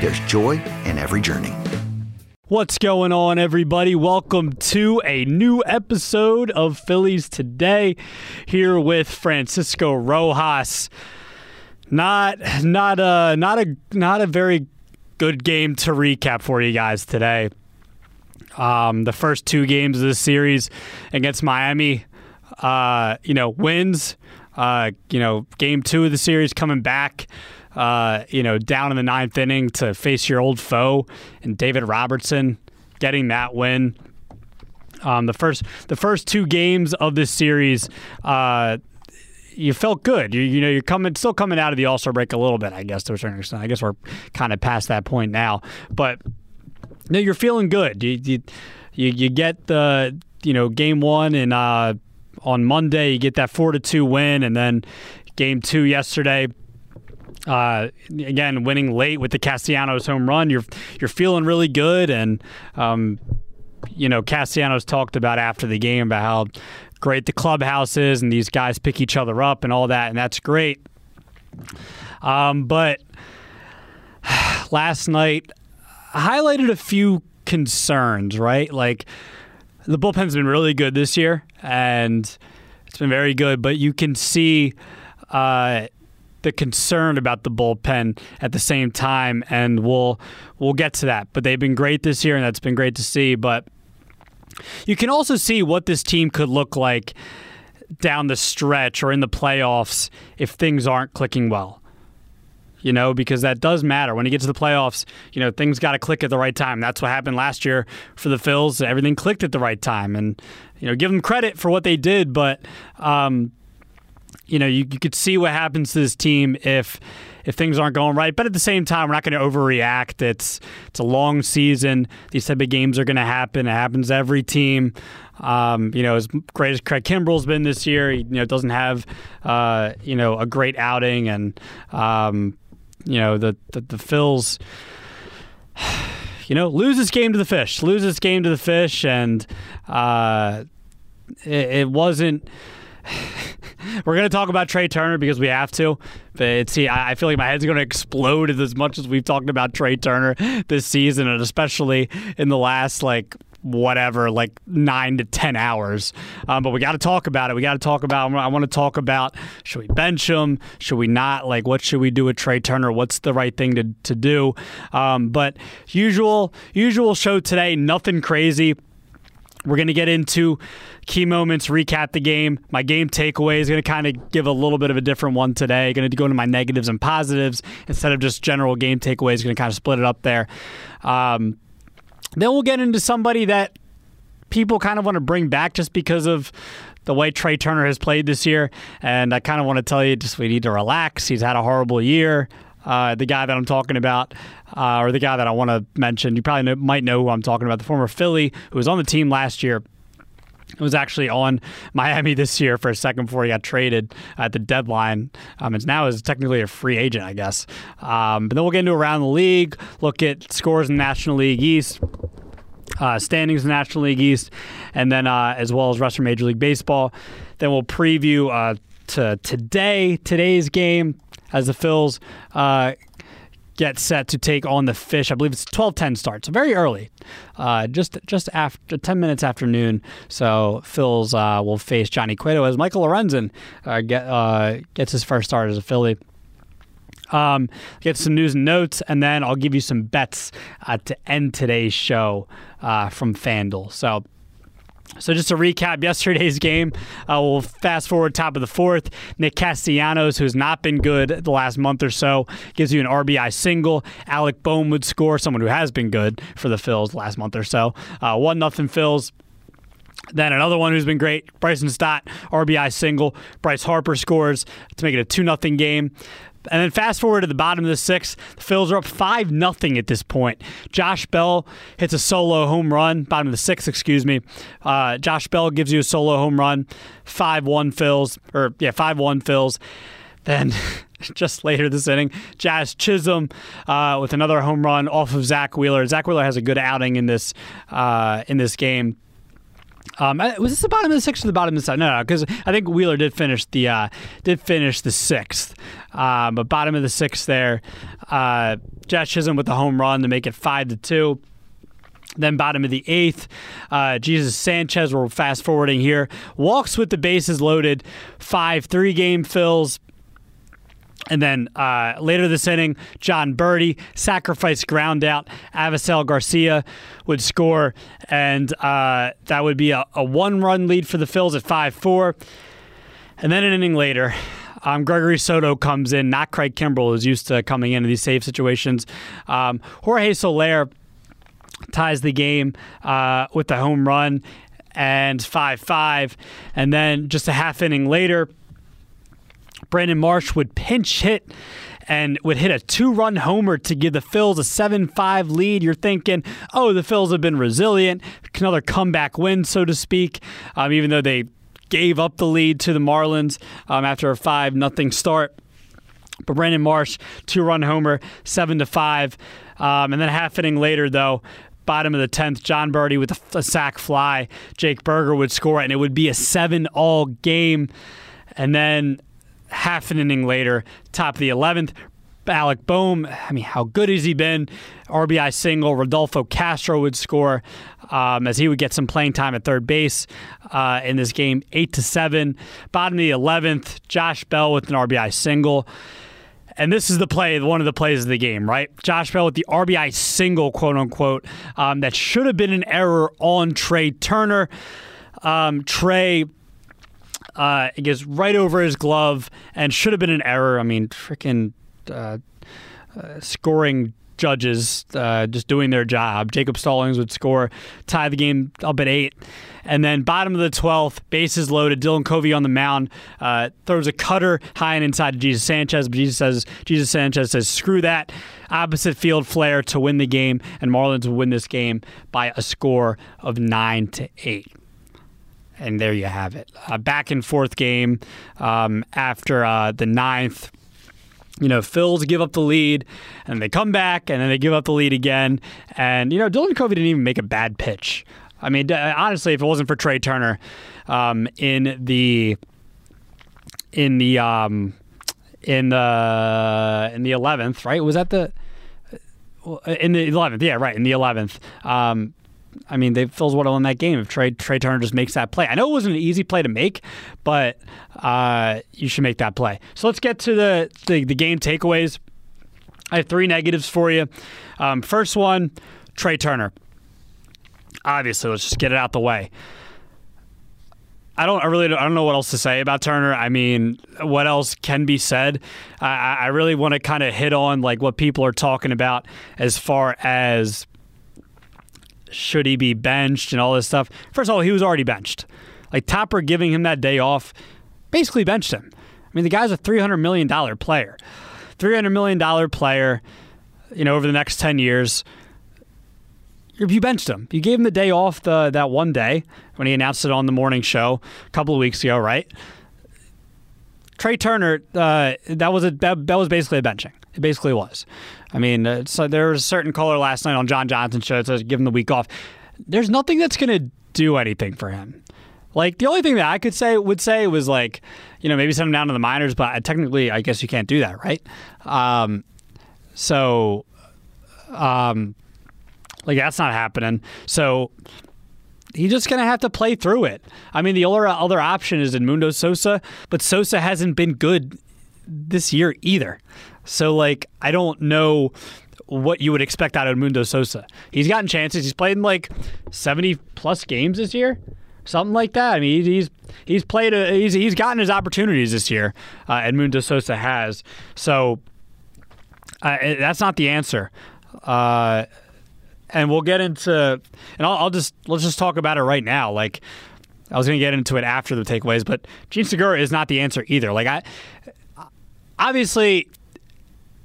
there's joy in every journey. What's going on, everybody? Welcome to a new episode of Phillies Today here with Francisco Rojas. Not, not a, not a, not a very good game to recap for you guys today. Um, the first two games of the series against Miami, uh, you know, wins. Uh, you know, game two of the series coming back. Uh, you know, down in the ninth inning to face your old foe and David Robertson getting that win. Um, the first the first two games of this series, uh, you felt good. You, you know, you're coming still coming out of the All Star break a little bit, I guess to a certain extent. I guess we're kind of past that point now, but no, you're feeling good. You you you, you get the you know game one and uh, on Monday you get that four to two win, and then game two yesterday. Uh, again, winning late with the Castellanos home run, you're you're feeling really good, and um, you know Castellanos talked about after the game about how great the clubhouse is, and these guys pick each other up and all that, and that's great. Um, but last night highlighted a few concerns, right? Like the bullpen's been really good this year, and it's been very good, but you can see. Uh, the concern about the bullpen at the same time, and we'll we'll get to that. But they've been great this year, and that's been great to see. But you can also see what this team could look like down the stretch or in the playoffs if things aren't clicking well. You know, because that does matter. When you get to the playoffs, you know, things got to click at the right time. That's what happened last year for the Phils. Everything clicked at the right time. And, you know, give them credit for what they did, but, um, you know, you, you could see what happens to this team if if things aren't going right. But at the same time, we're not going to overreact. It's it's a long season. These type of games are going to happen. It happens to every team. Um, you know, as great as Craig Kimbrel's been this year, he, you know, doesn't have uh, you know a great outing, and um, you know the the, the Phils. You know, lose this game to the fish. Lose this game to the fish, and uh, it, it wasn't we're going to talk about Trea Turner because we have to. But see, I feel like my head's going to explode as much as we've talked about Trea Turner this season, and especially in the last like whatever, like nine to 10 hours. Um, but we got to talk about it. We got to talk about, I want to talk about should we bench him? Should we not? Like, what should we do with Trea Turner? What's the right thing to, to do? Um, but usual, usual show today, nothing crazy. We're going to get into key moments, recap the game. My game takeaway is going to kind of give a little bit of a different one today. Going to go into my negatives and positives instead of just general game takeaways. Going to kind of split it up there. Um, then we'll get into somebody that people kind of want to bring back just because of the way Trea Turner has played this year. And I kind of want to tell you just we need to relax. He's had a horrible year. Uh, the guy that I'm talking about, uh, or the guy that I want to mention, you probably know, might know who I'm talking about, the former Philly who was on the team last year. Was actually on Miami this year for a second before he got traded at the deadline. Um, and now is technically a free agent, I guess. Um, but then we'll get into around the league, look at scores in the National League East, uh, standings in the National League East, and then uh, as well as Western Major League Baseball. Then we'll preview uh, to today today's game as the Phils uh, get set to take on the Fish. I believe it's 12:10 start, so very early, uh, just just after 10 minutes after noon. So Phils uh, will face Johnny Cueto as Michael Lorenzen uh, get, uh, gets his first start as a Philly. Um, get some news and notes, and then I'll give you some bets to end today's show uh, from FanDuel. So. So just to recap yesterday's game, uh, we'll fast forward top of the fourth. Nick Castellanos, who's not been good the last month or so, gives you an RBI single. Alec Bohm would score, someone who has been good for the Phils last month or so. Uh, one nothing Phils. Then another one who's been great, Bryson Stott, RBI single. Bryce Harper scores to make it a 2 0 game. And then fast forward to the bottom of the sixth, the Phils are up 5 nothing at this point. Josh Bell hits a solo home run, bottom of the sixth, excuse me. Uh, Josh Bell gives you a solo home run, 5 1 Phils, or yeah, 5 1 Phils. Then just later this inning, Jazz Chisholm uh, with another home run off of Zack Wheeler. Zack Wheeler has a good outing in this uh, in this game. Um, was this the bottom of the sixth or the bottom of the seventh? No, no, because I think Wheeler did finish the uh, did finish the sixth, um, but bottom of the sixth there, uh, Josh Chisholm with the home run to make it five to two. Then bottom of the eighth, uh, Jesus Sanchez. We're fast forwarding here. Walks with the bases loaded, five three game Phils. And then uh, later this inning, Jon Berti, sacrifice ground out. Avisail Garcia would score, and uh, that would be a, a one run lead for the Phils at 5 4. And then an inning later, um, Gregory Soto comes in, not Craig Kimbrel, who's used to coming into these save situations. Um, Jorge Soler ties the game uh, with the home run and 5 5. And then just a half inning later, Brandon Marsh would pinch hit and would hit a two run homer to give the Phils a 7 5 lead. You're thinking, oh, the Phils have been resilient, another comeback win, so to speak, um, even though they gave up the lead to the Marlins um, after a 5 nothing start. But Brandon Marsh, two run homer, 7 to 5. Um, and then half inning later, though, bottom of the 10th, Jon Berti with a, a sac fly. Jake Burger would score, and it would be a 7 all game. And then half an inning later, top of the 11th, Alec Bohm, I mean, how good has he been? RBI single. Rodolfo Castro would score um, as he would get some playing time at third base uh, in this game, eight to seven. Bottom of the 11th, Josh Bell with an RBI single. And this is the play, one of the plays of the game, right? Josh Bell with the RBI single, quote unquote, um, that should have been an error on Trea Turner. Um, Trea uh, it gets right over his glove and should have been an error. I mean, freaking uh, uh, scoring judges uh, just doing their job. Jacob Stallings would score, tie the game up at eight. And then bottom of the 12th, bases loaded. Dylan Covey on the mound uh, throws a cutter high and inside to Jesus Sanchez. But Jesus says Jesus Sanchez says screw that. Opposite field flare to win the game, and Marlins will win this game by a score of nine to eight and there you have it. A back and forth game um, after uh, the ninth. You know, Phils give up the lead, and they come back, and then they give up the lead again. And you know, Dylan Covey didn't even make a bad pitch. I mean, honestly, if it wasn't for Trea Turner um, in the in the um, in the in the eleventh, right? Was that the in the eleventh? Yeah, right. In the eleventh, um, I mean, they Phil's have won that game if Trey Trea Turner just makes that play. I know it wasn't an easy play to make, but uh, you should make that play. So let's get to the, the, the game takeaways. I have three negatives for you. Um, first one, Trea Turner. Obviously, let's just get it out the way. I don't. I really. Don't, I don't know what else to say about Turner. I mean, what else can be said? I, I really want to kind of hit on like what people are talking about as far as should he be benched and all this stuff. First of all, he was already benched. Like Topper giving him that day off basically benched him. I mean, the guy's a $300 million player. $300 million player, you know, over the next 10 years. You benched him. You gave him the day off the that one day when he announced it on the morning show a couple of weeks ago, right? Trea Turner, uh, that was a that, that was basically a benching. It basically was. I mean, uh, so there was a certain caller last night on John Johnson's show that says give him the week off. there's nothing that's going to do anything for him. Like the only thing that I could say would say was like, you know, maybe send him down to the minors, but technically, I guess you can't do that, right? Um, so, um, like that's not happening. So he's just gonna have to play through it. I mean, the other other option is Edmundo Sosa, but Sosa hasn't been good this year either. So like, I don't know what you would expect out of Edmundo Sosa. He's gotten chances. He's played in like seventy plus games this year something like that. I mean, he's he's played a, he's he's gotten his opportunities this year. Uh, Edmundo Sosa has, so uh, that's not the answer. Uh, and we'll get into, and I'll, I'll, just let's just talk about it right now. Like I was going to get into it after the takeaways, but Jean Segura is not the answer either. Like I, obviously,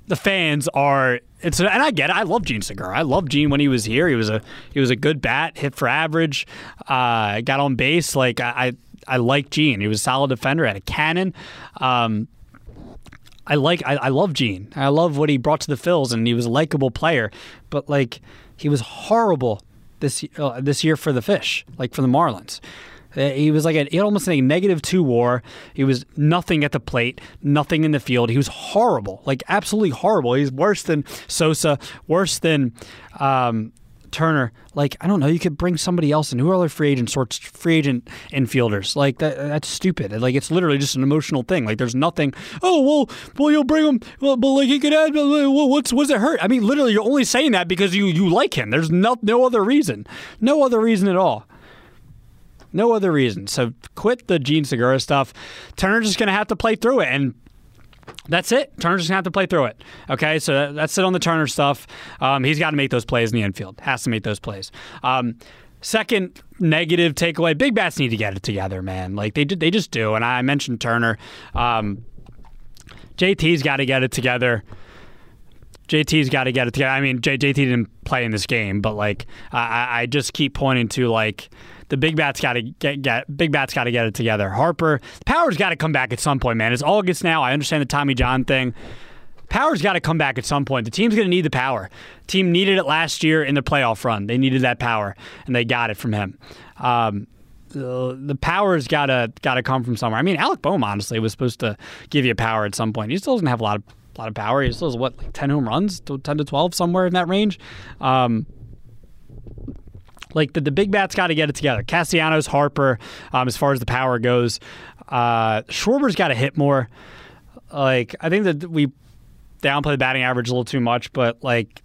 the fans are it's and I get it. I love Jean Segura. I love Jean when he was here. He was a he was a good bat, hit for average, uh, got on base. Like I, I, I like Jean. He was a solid defender, had a cannon. Um, I like I, I love Jean. I love what he brought to the Phils, and he was a likable player. But like he was horrible this uh, this year for the Fish, like for the Marlins. Uh, he was like a, almost a negative two WAR. He was nothing at the plate, nothing in the field. He was horrible, like absolutely horrible. He's worse than Sosa, worse than um, Turner. Like I don't know, you could bring somebody else in. Who are other free agent sorts, free agent infielders? Like that, that's stupid. Like it's literally just an emotional thing. Like there's nothing. Oh well, well you'll bring him. Well, but like he could add. Well, what's what's it hurt? I mean, literally, you're only saying that because you you like him. There's no no other reason. No other reason at all. No other reason. So quit the Jean Segura stuff. Turner's just going to have to play through it. And that's it. Turner's just gonna have to play through it. Okay, so that's it on the Turner stuff. Um, he's got to make those plays in the infield. Has to make those plays. Um, second negative takeaway: big bats need to get it together, man. Like they they just do. And I mentioned Turner. Um, JT's got to get it together. JT's got to get it together. I mean, J, JT didn't play in this game, but like I, I just keep pointing to like the big bat's got to get, get big bat's got to get it together. Harper, Power's got to come back at some point, man. It's August now. I understand the Tommy John thing. Power's got to come back at some point. The team's going to need the power. team needed it last year in the playoff run. They needed that power, and they got it from him. Um, the, power's got to got to come from somewhere. I mean, Alec Bohm honestly was supposed to give you power at some point. He still doesn't have a lot of a lot of power. He still has what like ten home runs, ten to twelve, somewhere in that range. Um, like the, the big bats got to get it together. Castellanos, Harper, um, as far as the power goes. Uh, Schwarber's got to hit more. Like I think that we downplay the batting average a little too much, but like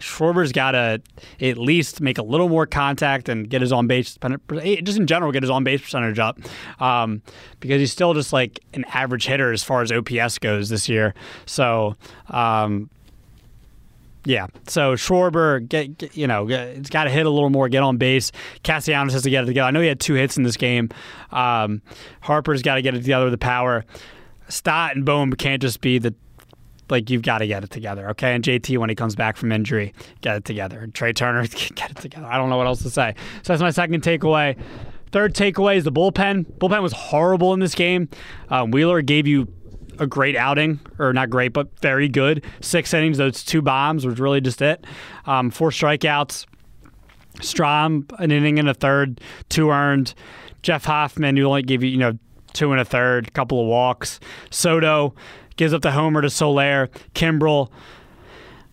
Schwarber's got to at least make a little more contact and get his on base, eh, just in general, get his on base percentage up, um, because he's still just like an average hitter as far as OPS goes this year. So um, yeah. So Schwarber, get, get you know, it's got to hit a little more, get on base. Castellanos has to get it together. I know he had two hits in this game. Um, Harper's got to get it together with the power. Stott and Bohm can't just be the like you've got to get it together, okay? And JT when he comes back from injury, get it together. And Trea Turner, get it together. I don't know what else to say. So that's my second takeaway. Third takeaway is the bullpen. Bullpen was horrible in this game. Um, Wheeler gave you a great outing, or not great, but very good. Six innings, those two bombs was really just it. Um, four strikeouts. Strahm, an inning and a third, two earned. Jeff Hoffman, who only gave you, you know, two and a third, couple of walks. Soto gives up the homer to Soler. Kimbrel,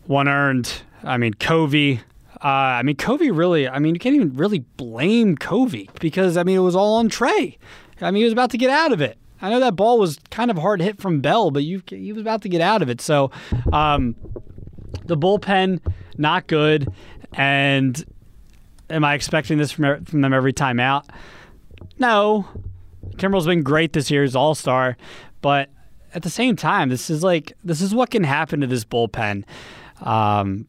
one earned. I mean, Covey. Uh, I mean, Covey really, I mean, you can't even really blame Covey because, I mean, it was all on Trea. I mean, he was about to get out of it. I know that ball was kind of hard hit from Bell, but you he was about to get out of it. So um, the bullpen not good, and am I expecting this from from them every time out? No. Kimbrel's been great this year, he's all star, but at the same time, this is like this is what can happen to this bullpen. Um,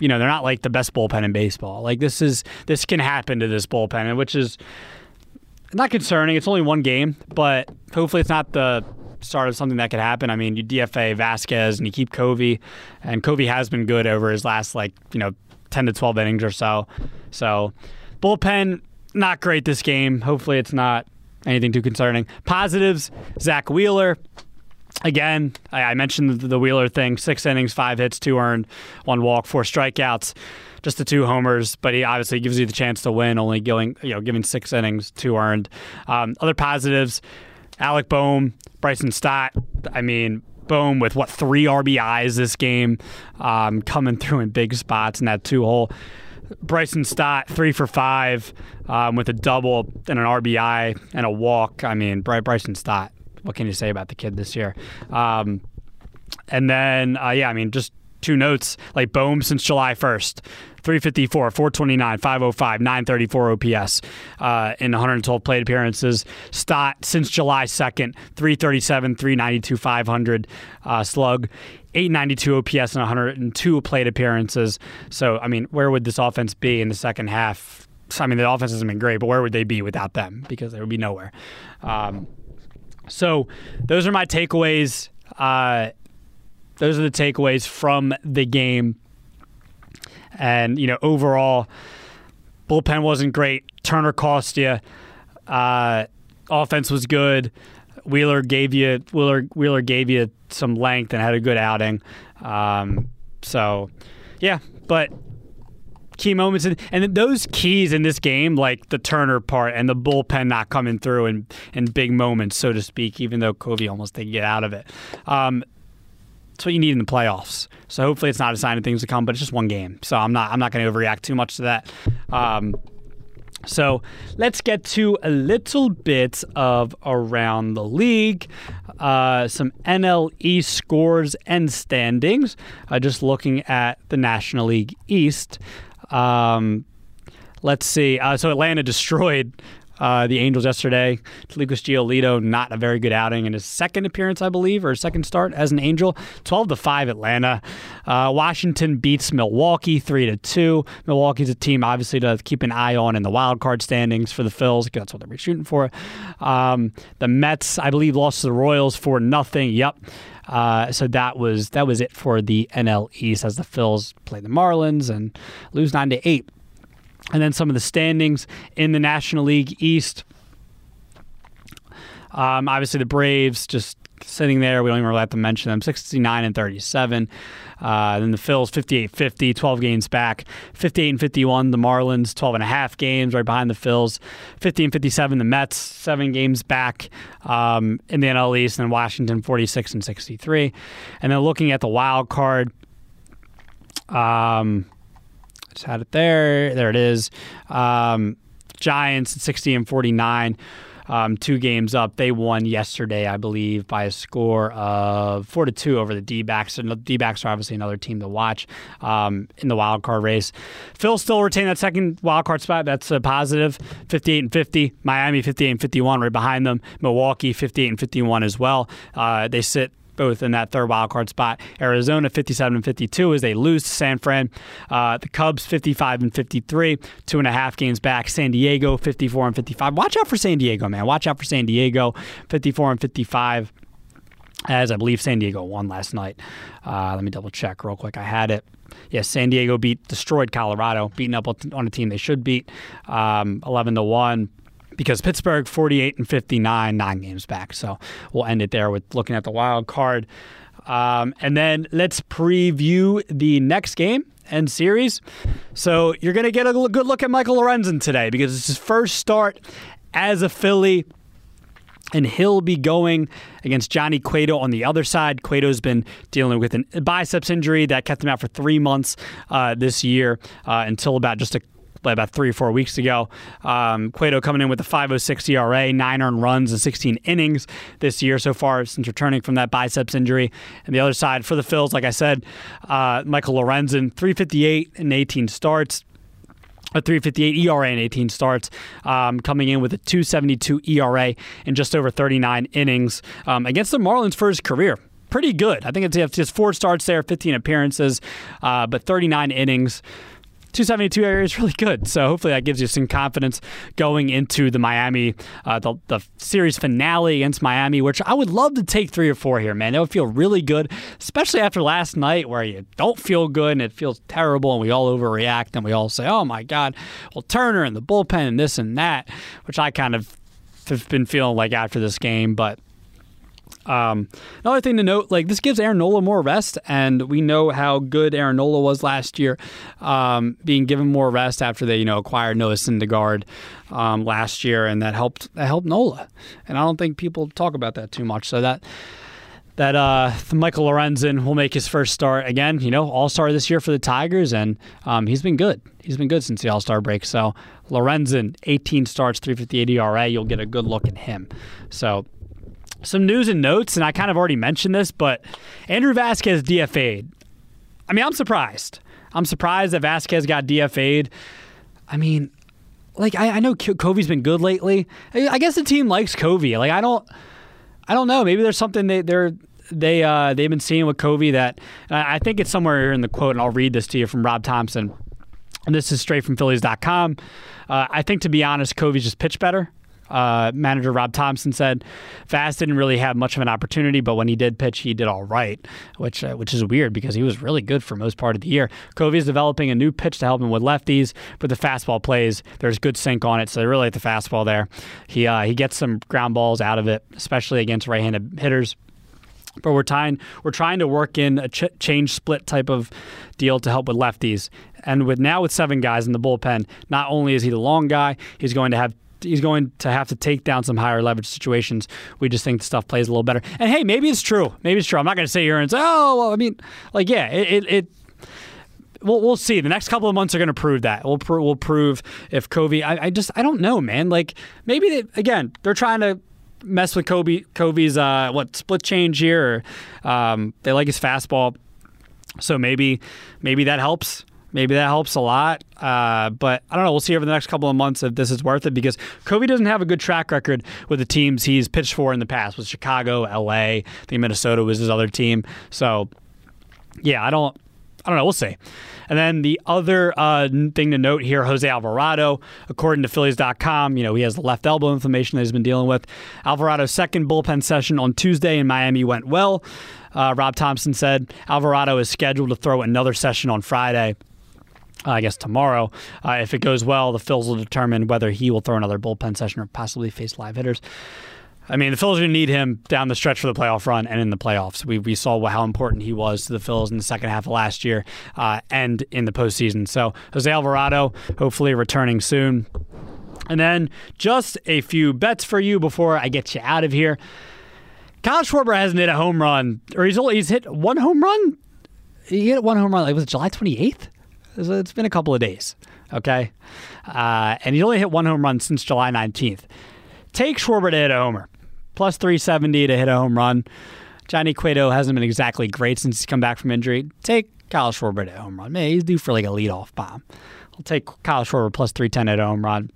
you know, they're not like the best bullpen in baseball. Like this is this can happen to this bullpen, which is not concerning. It's only one game, but hopefully it's not the start of something that could happen. I mean, you DFA Vasquez and you keep Covey, and Covey has been good over his last like you know ten to twelve innings or so. So bullpen not great this game. Hopefully it's not anything too concerning. Positives: Zach Wheeler. Again, I mentioned the Wheeler thing: six innings, five hits, two earned, one walk, four strikeouts. just the two homers, but he obviously gives you the chance to win, only going, you know, giving six innings, two earned. Um, other positives, Alec Bohm, Bryson Stott. I mean, Bohm with what three RBIs this game, um, coming through in big spots in that two hole. Bryson Stott three for five um, with a double and an RBI and a walk. I mean, Bryson Stott. What can you say about the kid this year? Um, and then, uh, yeah, I mean, just two notes like Bohm since July 1st. 354, 429, 505, 934 OPS uh, in 112 plate appearances. Stott since July 2nd, 337, 392, 500 uh, slug. 892 OPS and 102 plate appearances. So, I mean, where would this offense be in the second half? I mean, the offense hasn't been great, but where would they be without them? Because they would be nowhere. Um, so, those are my takeaways. Uh, those are the takeaways from the game. And, you know, overall, bullpen wasn't great. Turner cost you. Uh, offense was good. Wheeler gave you Wheeler Wheeler gave you some length and had a good outing. Um, so, yeah, but key moments and, and those keys in this game, like the Turner part and the bullpen not coming through in, in big moments, so to speak, even though Covey almost didn't get out of it. Um, that's what you need in the playoffs. So hopefully it's not a sign of things to come, but it's just one game. So I'm not I'm not going to overreact too much to that. Um, so let's get to a little bit of around the league, uh, some NLE scores and standings. Uh, just looking at the National League East. Um, let's see. Uh, so Atlanta destroyed uh, the Angels yesterday. Lucas Giolito, not a very good outing in his second appearance, I believe, or second start as an Angel. 12 to 5 Atlanta. Uh, Washington beats Milwaukee 3 to 2. Milwaukee's a team, obviously, to keep an eye on in the wild card standings for the Phils. That's what they're shooting for. Um, the Mets, I believe, lost to the Royals for nothing. Yep. Uh, so that was that was it for the NL East as the Phils play the Marlins and lose nine to eight. And then some of the standings in the National League East. Um, obviously, the Braves just sitting there. We don't even really have to mention them. 69 and 37. Uh, then the Phils 58 50, 12 games back. 58 and 51, the Marlins 12 and a half games right behind the Phils. 50 and 57, the Mets seven games back um, in the NL East. And Washington 46 and 63. And then looking at the wild card. Um, just had it there. There it is. Um, Giants 60 and 49. Um, two games up. They won yesterday, I believe, by a score of four to two over the D backs. And the D backs are obviously another team to watch um, in the wild card race. Phil still retain that second wild card spot. That's a positive. positive 58 and 50. Miami 58 and 51 right behind them. Milwaukee 58 and 51 as well. Uh, they sit both in that third wild card spot. Arizona 57 and 52 as they lose to San Fran. Uh, the Cubs 55 and 53, two and a half games back. San Diego 54 and 55. Watch out for San Diego, man. Watch out for San Diego 54 and 55. As I believe San Diego won last night. Uh, let me double check real quick. I had it. Yes, San Diego beat destroyed Colorado, beating up on a team they should beat, um, 11 to one because Pittsburgh 48 and 59, nine games back. So we'll end it there with looking at the wild card. Um, and then let's preview the next game and series. So you're going to get a good look at Michael Lorenzen today because it's his first start as a Philly. And he'll be going against Johnny Cueto on the other side. Cueto's been dealing with a biceps injury that kept him out for three months uh, this year uh, until about just a about three or four weeks ago. Um, Cueto coming in with a 5.06 ERA, nine earned runs, and 16 innings this year so far since returning from that biceps injury. And the other side for the Phils, like I said, uh, Michael Lorenzen, 358 and 18 starts a 358 ERA in 18 starts, um, coming in with a 272 ERA in just over 39 innings um, against the Marlins for his career. Pretty good. I think it's just four starts there, 15 appearances, uh, but 39 innings. 272 area is really good. So hopefully that gives you some confidence going into the Miami, uh, the, the series finale against Miami, which I would love to take three or four here, man. That would feel really good, especially after last night where you don't feel good and it feels terrible and we all overreact and we all say, oh my God, well, Turner and the bullpen and this and that, which I kind of have been feeling like after this game. But Um, another thing to note, like this gives Aaron Nola more rest, and we know how good Aaron Nola was last year, um, being given more rest after they, you know, acquired Noah Syndergaard um, last year, and that helped that helped Nola. And I don't think people talk about that too much. So that that uh, Michael Lorenzen will make his first start again. You know, All Star this year for the Tigers, and um, he's been good. He's been good since the All Star break. So Lorenzen, 18 starts, 358 ERA. You'll get a good look at him. So some news and notes, and I kind of already mentioned this, but Andrew Vasquez DFA'd. I mean, I'm surprised. I'm surprised that Vasquez got DFA'd. I mean, like I, I know Covey's been good lately. I, guess the team likes Covey. Like I don't, I don't know. Maybe there's something they they're they uh, they've been seeing with Covey that I think it's somewhere in the quote, and I'll read this to you from Rob Thomson. And this is straight from Phillies.com. Uh, I think, to be honest, Covey's just pitched better. Uh, manager Rob Thomson said Fast didn't really have much of an opportunity, but when he did pitch, he did all right, which uh, which is weird because he was really good for most part of the year. Covey is developing a new pitch to help him with lefties, but the fastball plays. There's good sink on it, so they really like the fastball there. He uh, he gets some ground balls out of it, especially against right-handed hitters but we're trying we're trying to work in a ch- change split type of deal to help with lefties. And with now with seven guys in the bullpen, not only is he the long guy, he's going to have he's going to have to take down some higher leverage situations. We just think the stuff plays a little better. And hey, maybe it's true. Maybe it's true. I'm not going to sit here and say, oh, well, I mean, like, yeah, it, it, it We'll, we'll see. The next couple of months are going to prove that. We'll, pr- we'll prove if Covey. I, I just I don't know, man. Like maybe they, again they're trying to mess with Covey Covey's uh, what split change here. Or, um, they like his fastball, so maybe maybe that helps. Maybe that helps a lot. Uh, but I don't know. We'll see over the next couple of months if this is worth it because Covey doesn't have a good track record with the teams he's pitched for in the past. With Chicago, LA, I think Minnesota was his other team. So yeah, I don't. I don't know. We'll see. And then the other uh, thing to note here, Jose Alvarado, according to Phillies.com, you know, he has left elbow inflammation that he's been dealing with. Alvarado's second bullpen session on Tuesday in Miami went well. Uh, Rob Thomson said Alvarado is scheduled to throw another session on Friday. I guess tomorrow. Uh, if it goes well, the Phils will determine whether he will throw another bullpen session or possibly face live hitters. I mean, the Phils are going to need him down the stretch for the playoff run and in the playoffs. We, we saw how important he was to the Phils in the second half of last year uh, and in the postseason. So, Jose Alvarado, hopefully returning soon. And then just a few bets for you before I get you out of here. Kyle Schwarber hasn't hit a home run, or he's only, he's hit one home run. He hit one home run. Like was it July 28th? It's been a couple of days. Okay, uh, and he's only hit one home run since July 19th. Take Schwarber to hit a homer plus 370 to hit a home run. Johnny Cueto hasn't been exactly great since he's come back from injury. Take Kyle Schwarber to home run. Man, he's due for like a leadoff bomb. I'll take Kyle Schwarber plus 310 at home run.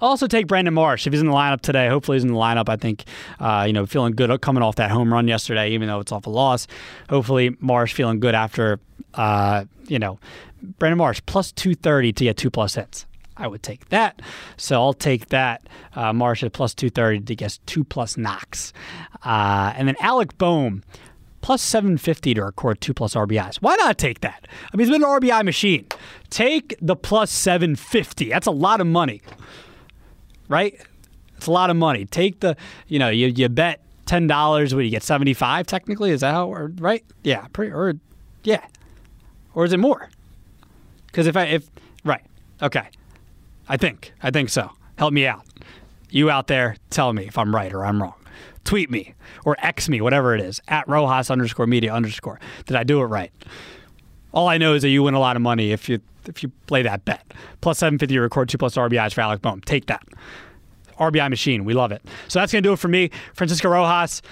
Also take Brandon Marsh if he's in the lineup today. Hopefully, he's in the lineup. I think, uh, you know, feeling good coming off that home run yesterday, even though it's off a loss. Hopefully, Marsh feeling good after, uh, you know, Brandon Marsh plus 230 to get two plus hits. I would take that. So I'll take that. Uh, Marsh at plus 230 to get two plus knocks. Uh, and then Alec Bohm plus 750 to record two plus RBIs. Why not take that? I mean, he's been an RBI machine. Take the plus 750. That's a lot of money, right? It's a lot of money. Take the, you know, you, you bet $10, what you get 75 technically? Is that how, right? Yeah, pretty, or, yeah. Or is it more? Because if I, if, right, okay. I think. I think so. Help me out. You out there, tell me if I'm right or I'm wrong. Tweet me or X me, whatever it is, at Rojas underscore media underscore. Did I do it right? All I know is that you win a lot of money if you if you play that bet. Plus 750 record two plus RBIs for Alec Bohm. Take that. RBI machine. We love it. So that's going to do it for me. Francisco Rojas.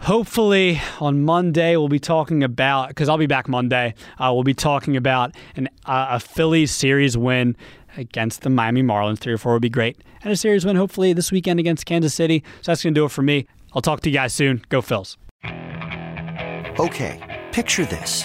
Hopefully on Monday we'll be talking about because I'll be back Monday. Uh, we'll be talking about an, uh, a Phillies series win against the Miami Marlins. Three or four would be great. And a series win, hopefully, this weekend against Kansas City. So that's to do it for me. I'll talk to you guys soon. Go Phils. Okay, picture this.